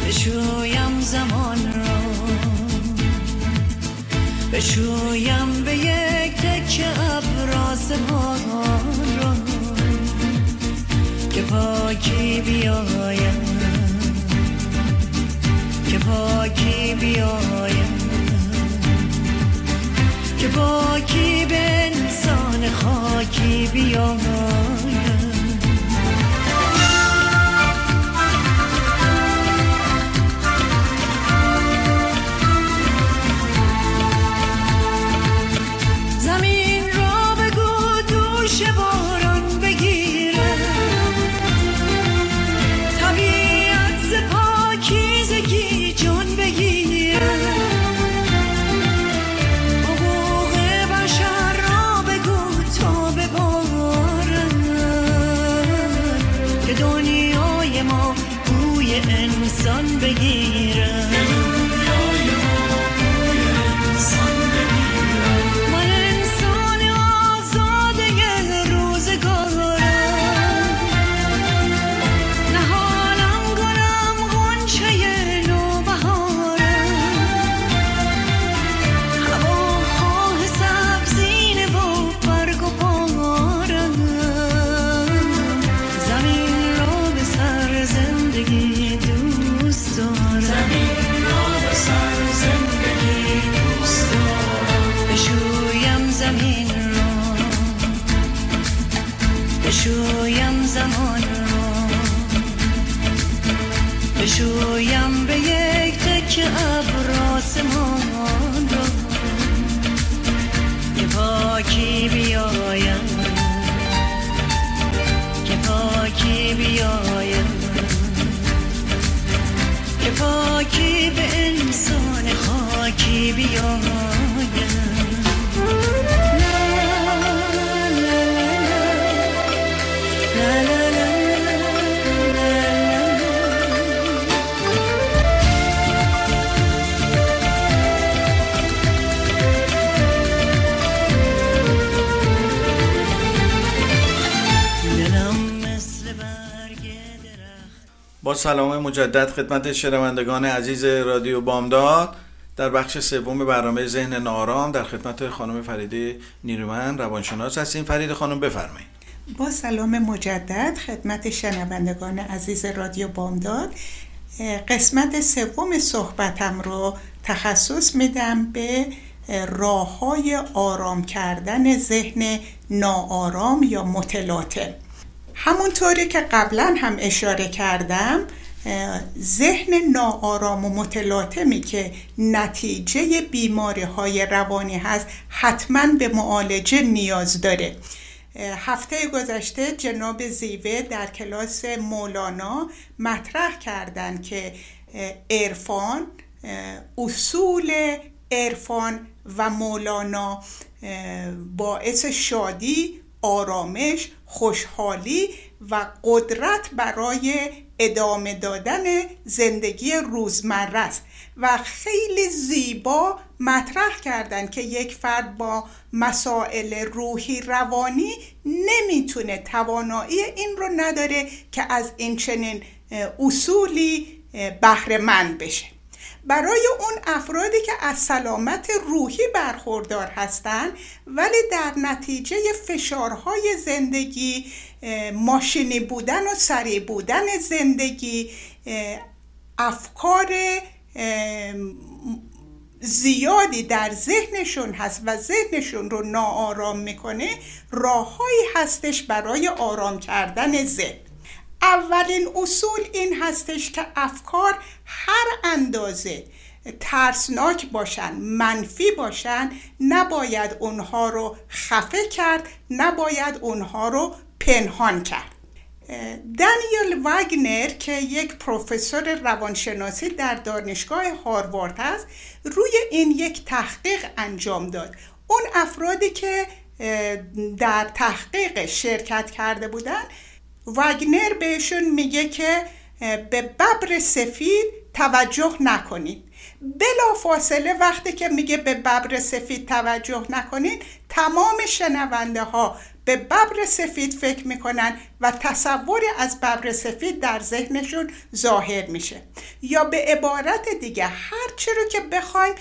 بشویم زمان را بشویم به یک تک ابراز را که پاکی بیایم. که پاکی بیایم. که پاکی به انسان خاکی بیایم. با سلام مجدد خدمت شنوندگان عزیز رادیو بامداد. در بخش سوم برنامه ذهن نارام در خدمت خانم فریده نیرومن روانشناس هستیم. فرید خانم بفرمایید. با سلام مجدد خدمت شنوندگان عزیز رادیو بامداد. قسمت سوم صحبتم رو تخصص میدم به راه های آرام کردن ذهن ناآرام یا متلاطم. همونطوری که قبلا هم اشاره کردم ذهن ناآرام و متلاطمی که نتیجه بیماری های روانی هست حتما به معالجه نیاز داره. هفته گذشته جناب زیوه در کلاس مولانا مطرح کردند که عرفان اصول عرفان و مولانا باعث شادی آرامش خوشحالی و قدرت برای ادامه دادن زندگی روزمره است. و خیلی زیبا مطرح کردن که یک فرد با مسائل روحی روانی نمی‌تونه توانایی این رو نداره که از این چنین اصولی بهره مند بشه. برای اون افرادی که از سلامت روحی برخوردار هستند ولی در نتیجه فشارهای زندگی ماشینی بودن و سریع بودن زندگی افکار زیادی در ذهنشون هست و ذهنشون رو ناآرام می‌کنه راههایی هستش برای آرام کردن ذهن. اولین اصول این هستش که افکار هر اندازه ترسناک باشن منفی باشن نباید اونها رو خفه کرد نباید اونها رو پنهان کرد. دانیل وگنر که یک پروفسور روانشناسی در دانشگاه هاروارد است روی این یک تحقیق انجام داد. اون افرادی که در تحقیق شرکت کرده بودن وگنر بهشون میگه که به ببر سفید توجه نکنید. بلا فاصله وقتی که میگه به ببر سفید توجه نکنید تمام شنونده ها به ببر سفید فکر می‌کنن و تصوری از ببر سفید در ذهنشون ظاهر میشه. یا به عبارت دیگه هر چی رو که بخوایم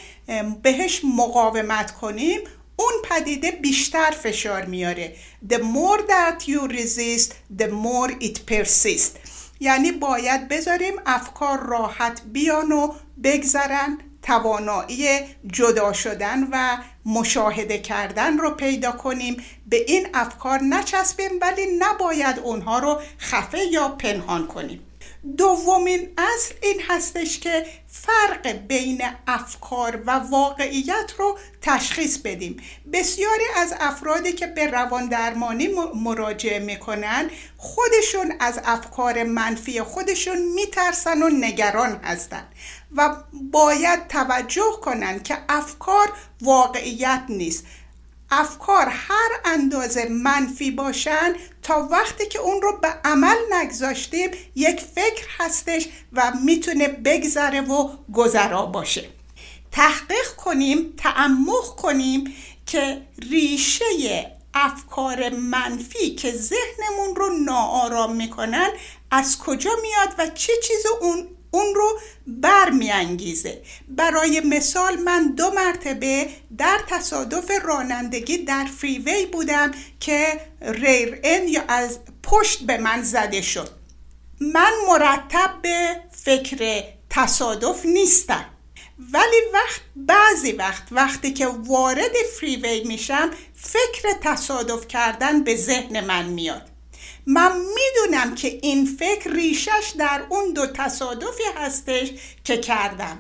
بهش مقاومت کنیم اون پدیده بیشتر فشار میاره. The more that you resist the more it persists. یعنی باید بذاریم افکار راحت بیان و بگذرن توانایی جدا شدن و مشاهده کردن رو پیدا کنیم. به این افکار نچسبیم ولی نباید اونها رو خفه یا پنهان کنیم. دومین اصل این هستش که فرق بین افکار و واقعیت رو تشخیص بدیم. بسیاری از افرادی که به روان درمانی مراجعه می‌کنن خودشون از افکار منفی خودشون میترسن و نگران هستن و باید توجه کنن که افکار واقعیت نیست. افکار هر اندازه منفی باشن تا وقتی که اون رو به عمل نگذاشتیم یک فکر هستش و می‌تونه بگذره و گذرا باشه. تحقیق کنیم تعمق کنیم که ریشه افکار منفی که ذهنمون رو ناآرام می‌کنن از کجا میاد و چه چیز اون اون رو برمیانگیزه. برای مثال من دو مرتبه در تصادف رانندگی در فریوی بودم که ریر ان یا از پشت به من زده شد. من مرتب به فکر تصادف نیستم. ولی وقت بعضی وقت وقتی که وارد فریوی میشم فکر تصادف کردن به ذهن من میاد. من می‌دونم که این فکر ریشش در اون دو تصادفی هستش که کردم.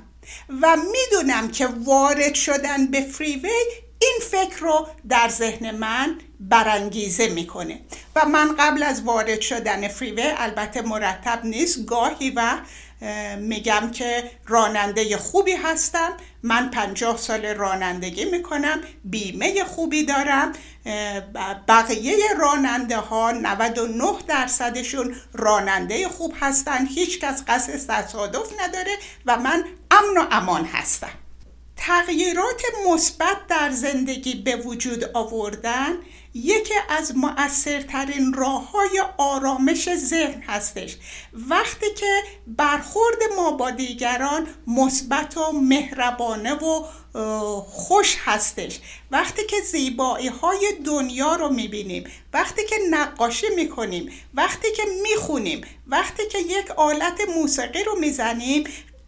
و می‌دونم که وارد شدن به فریوی این فکر رو در ذهن من برانگیزه می‌کنه. و من قبل از وارد شدن فریوی البته مرتب نیست گاهی و میگم که راننده خوبی هستم. من پنجاه سال رانندگی می‌کنم بیمه خوبی دارم بقیه راننده ها 99 درصدشون راننده خوب هستن هیچ کس قصد تصادف نداره و من امن و امان هستم. تغییرات مثبت در زندگی به وجود آوردن یکی از مؤثرترین راه های آرامش ذهن هستش. وقتی که برخورد ما با دیگران مثبت و مهربانه و خوش هستش. وقتی که زیبایی های دنیا رو می‌بینیم وقتی که نقاشی می‌کنیم وقتی که می‌خونیم وقتی که یک آلت موسیقی رو می‌زنیم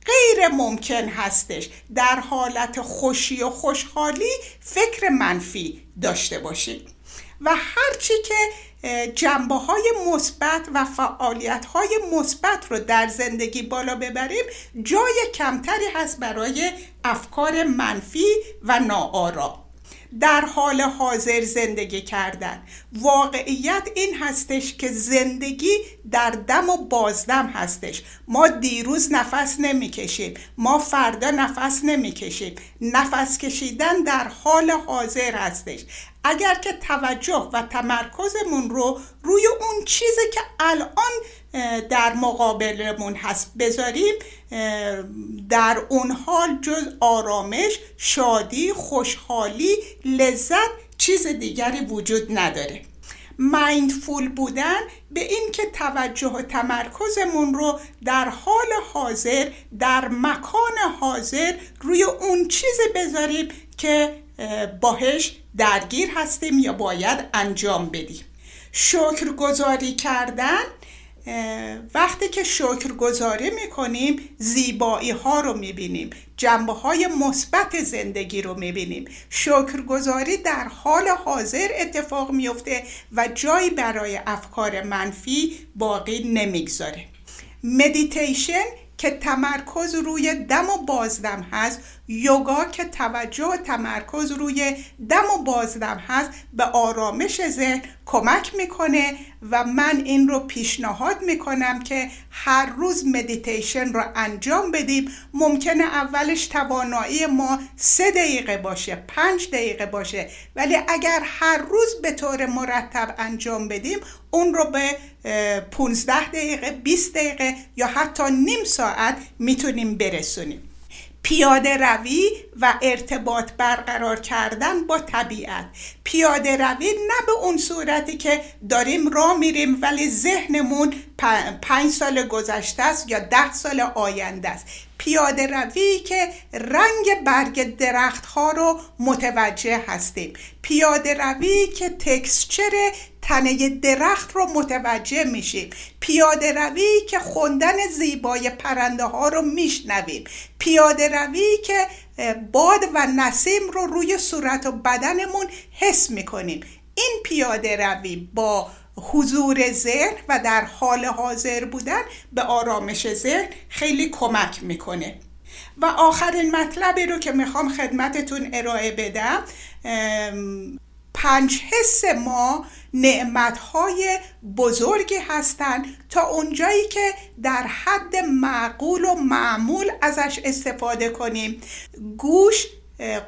غیر ممکن هستش در حالت خوشی و خوشحالی فکر منفی داشته باشیم و هرچی که جنبه های مثبت و فعالیت های مثبت رو در زندگی بالا ببریم جای کمتری هست برای افکار منفی و ناآرام در حال حاضر زندگی کردن. واقعیت این هستش که زندگی در دم و بازدم هستش. ما دیروز نفس نمی‌کشیم. ما فردا نفس نمی‌کشیم. نفس کشیدن در حال حاضر هستش. اگر که توجه و تمرکزمون رو روی اون چیزی که الان در مقابلمون هست. بذاریم در اون حال جز آرامش شادی خوشحالی لذت چیز دیگری وجود نداره. مایندفول بودن به این که توجه و تمرکزمون رو در حال حاضر در مکان حاضر روی اون چیز بذاریم که باهش درگیر هستیم یا باید انجام بدیم. شکرگزاری کردن وقتی که شکرگزاری می‌کنیم زیبایی ها رو می‌بینیم. جنبه های مثبت زندگی رو می‌بینیم. شکرگزاری در حال حاضر اتفاق میفته و جایی برای افکار منفی باقی نمی‌گذاره. مدیتیشن که تمرکز روی دم و بازدم هست یوگا که توجه و تمرکز روی دم و بازدم هست به آرامش ذهن کمک می‌کنه و من این رو پیشنهاد می‌کنم که هر روز مدیتیشن رو انجام بدیم. ممکنه اولش توانایی ما سه دقیقه باشه پنج دقیقه باشه ولی اگر هر روز به طور مرتب انجام بدیم اون رو به 15 دقیقه 20 دقیقه یا حتی نیم ساعت می‌تونیم برسونیم. پیاده روی و ارتباط برقرار کردن با طبیعت. پیاده روی نه به اون صورتی که داریم راه میریم ولی ذهنمون پنج سال گذشته است یا ده سال آینده است. پیاده روی که رنگ برگ درخت ها رو متوجه هستیم. پیاده روی که تکسچر تنه درخت رو متوجه میشیم. پیاده روی که خوندن زیبای پرنده ها رو میشنویم. پیاده روی که باد و نسیم رو روی صورت و بدنمون حس می‌کنیم. این پیاده روی با حضور ذهن و در حال حاضر بودن به آرامش ذهن خیلی کمک می‌کنه. و آخرین مطلبی رو که می‌خوام خدمتتون ارائه بدم پنج حس ما نعمتهای بزرگی هستند تا اونجایی که در حد معقول و معمول ازش استفاده کنیم. گوش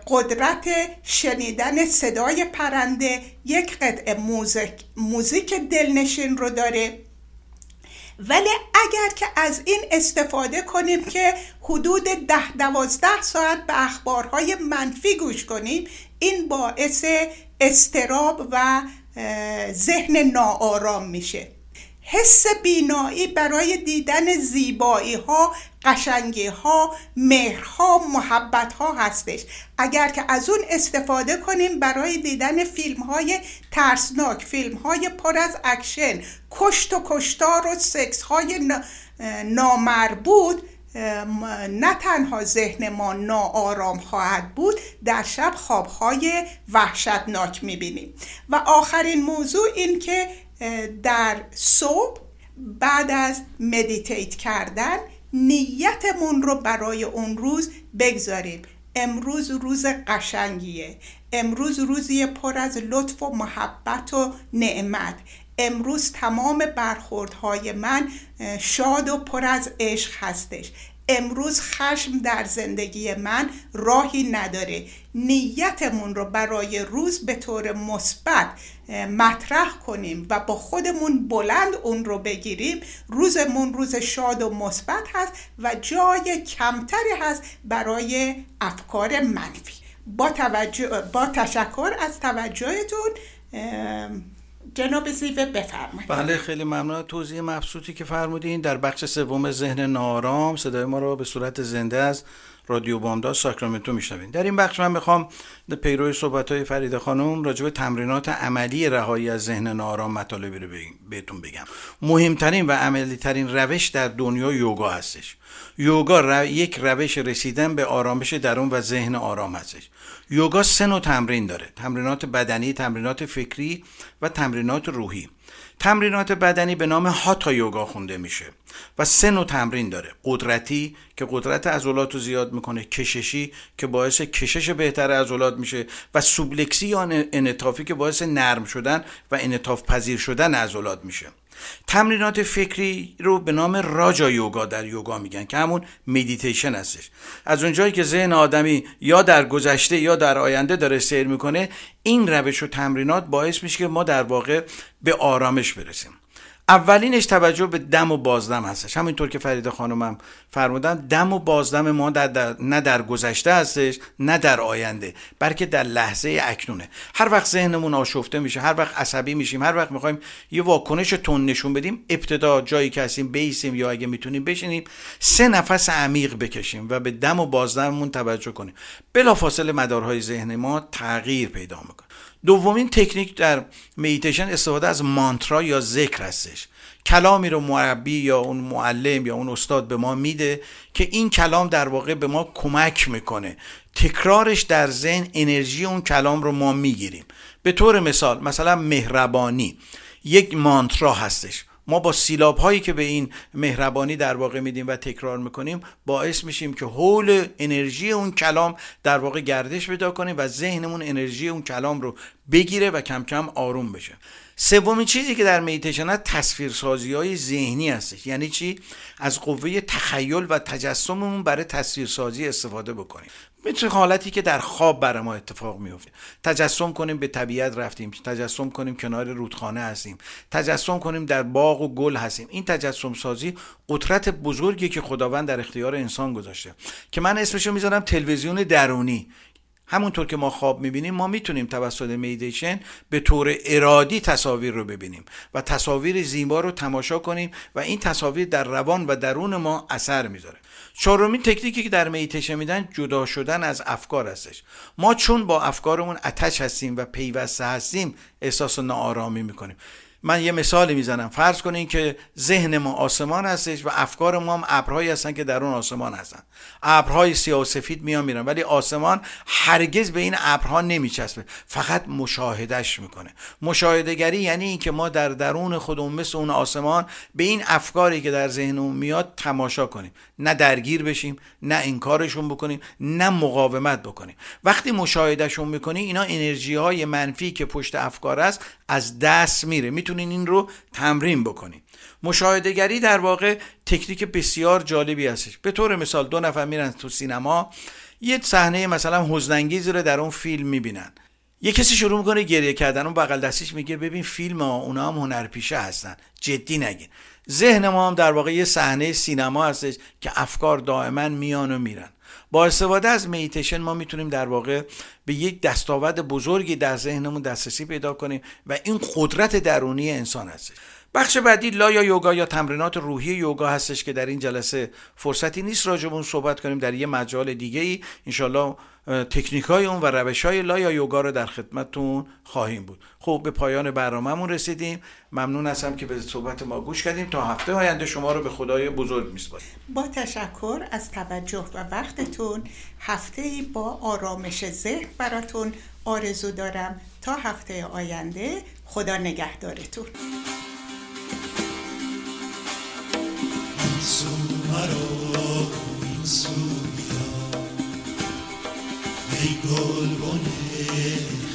قدرت شنیدن صدای پرنده یک قطعه موزیک, موزیک دلنشین رو داره. ولی اگر که از این استفاده کنیم که حدود ده دوازده ساعت به اخبارهای منفی گوش کنیم این باعث استراب و ذهن ناآرام میشه. حس بینایی برای دیدن زیبایی ها قشنگی ها مهرها محبت ها هستش. اگر که از اون استفاده کنیم برای دیدن فیلم های ترسناک فیلم های پر از اکشن کشت و کشتار و سکس های نامربوط نه تنها ذهن ما ناآرام خواهد بود در شب خوابهای وحشتناک می‌بینیم. و آخرین موضوع این که در صبح بعد از meditate کردن نیتمون رو برای اون روز بگذاریم. امروز روز قشنگیه. امروز روزی پر از لطف و محبت و نعمت. امروز تمام برخوردهای من شاد و پر از عشق هستش. امروز خشم در زندگی من راهی نداره. نیتمون رو برای روز به طور مثبت مطرح کنیم و با خودمون بلند اون رو بگیریم. روزمون روز شاد و مثبت هست و جای کمتری هست برای افکار منفی. با, توجه، با تشکر از توجهتون جناب زیوه بفرمایید. بله خیلی ممنون. توضیح مبسوطی که فرمودین در بخش سوم ذهن نارام صدای ما رو به صورت زنده از رادیو بامداد ساکرامنتو میشنوین. در این بخش من می‌خوام پیروی صحبت های فرید خانم راجع به تمرینات عملی رهایی از ذهن نارام مطالبی رو بهتون بگم. مهمترین و عملی ترین روش در دنیا یوگا هستش. یوگا یک روش رسیدن به آرامش درون و ذهن آرام هستش. یوگا سه نوع تمرین داره. تمرینات بدنی تمرینات فکری و تمرینات روحی. تمرینات بدنی به نام هاتا یوگا خونده میشه و سه نوع تمرین داره. قدرتی که قدرت عضلات رو زیاد می‌کنه کششی که باعث کشش بهتر عضلات میشه و flexibility یا انعطافی که باعث نرم شدن و انعطاف پذیر شدن عضلات میشه. تمرینات فکری رو به نام راجا یوگا در یوگا میگن که همون مدیتیشن هستش. از اونجایی که ذهن آدمی یا در گذشته یا در آینده داره سیر می‌کنه این روش و تمرینات باعث میشه که ما در واقع به آرامش برسیم. اولینش توجه به دم و بازدم هستش. همینطور که فرید خانمم فرمودن دم و بازدم ما در, در نه در گذشته هستش نه در آینده بلکه در لحظه اکنونه. هر وقت ذهنمون آشفته میشه هر وقت عصبی میشیم هر وقت می‌خوایم یه واکنش تون نشون بدیم ابتدا جایی که هستیم بیسیم یا اگه می‌تونیم بشینیم سه نفس عمیق بکشیم و به دم و بازدممون توجه کنیم. بلافاصله مدارهای ذهن ما تغییر پیدا می‌کنه. دومین تکنیک در میتیشن استفاده از مانترا یا ذکر هستش. کلامی رو مربی یا اون معلم یا اون استاد به ما میده که این کلام در واقع به ما کمک می‌کنه. تکرارش در ذهن انرژی اون کلام رو ما می‌گیریم. به طور مثال مثلا مهربانی یک مانترا هستش. ما با سیلاب هایی که به این مهربانی در واقع میدیم و تکرار می‌کنیم باعث میشیم که حول انرژی اون کلام در واقع گردش پیدا کنیم و ذهنمون انرژی اون کلام رو بگیره و کم کم آروم بشه. سومین چیزی که در میتیشن هست تصویرسازی های ذهنی هستش. یعنی چی؟ از قوه تخیل و تجسممون برای تصویرسازی استفاده بکنیم. مثل حالتی که در خواب برای ما اتفاق میفته تجسم کنیم به طبیعت رفتیم تجسم کنیم کنار رودخانه هستیم تجسم کنیم در باغ و گل هستیم. این تجسم سازی قدرت بزرگی که خداوند در اختیار انسان گذاشته. که من اسمشو می‌ذارم تلویزیون درونی. همونطور که ما خواب می‌بینیم ما می‌تونیم توسط میدیشن به طور ارادی تصاویر رو ببینیم و تصاویر زیبا رو تماشا کنیم و این تصاویر در روان و درون ما اثر می‌ذاره. چهارمین تکنیکی که در میتیشن میدن جدا شدن از افکار هستش. ما چون با افکارمون اتش هستیم و پیوسته هستیم احساس ناآرامی می‌کنیم. من یه مثالی می‌زنم. فرض کنین که ذهن ما آسمان هستش و افکار ما هم ابرهایی هستن که در اون آسمان هستن. ابرهای سیاه و سفید میان میرن ولی آسمان هرگز به این ابرها نمیچسبه. فقط مشاهدهش می‌کنه. مشاهدهگری یعنی اینکه ما در درون خودمون مثل اون آسمان به این افکاری که در ذهنمون میاد تماشا کنیم. نه درگیر بشیم نه انکارشون بکنیم نه مقاومت بکنیم. وقتی مشاهدهشون می‌کنیم اینا انرژی های منفی که پشت افکار است از دست میره. می‌تونین این رو تمرین بکنین. مشاهدهگری در واقع تکنیک بسیار جالبی هستش. به طور مثال دو نفر میرن تو سینما یه صحنه مثلا حزنانگیزی رو در اون فیلم می‌بینن. یه کسی شروع می‌کنه گریه کردن اون بغل دستش میگه ببین فیلم ها اونا هم هنرپیشه هستن. جدی نگین. ذهن ما هم در واقع یه صحنه سینما هستش که افکار دائما میان و میرن. با استفاده از میتیشن ما می‌تونیم در واقع به یک دستاورد بزرگی در ذهنمون دسترسی پیدا کنیم و این قدرت درونی انسان هستش. بخش بعدی لا یا یوگا یا تمرینات روحی یوگا هستش که در این جلسه فرصتی نیست راجع اون صحبت کنیم در یه مجال دیگه ای انشالله تکنیک های اون و روش های لا یا یوگا رو در خدمتتون خواهیم بود. خب به پایان برنامهمون رسیدیم. ممنون هستم که به صحبت ما گوش کردیم. تا هفته آینده شما رو به خدای بزرگ میسپاریم. با تشکر از توجه و وقتتون هفته ای با آرامش ذهن براتون آرزو دارم. تا هفته آینده خدا نگهدارتون. مرا این سو بیا ای گلبن خندان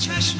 Çeşme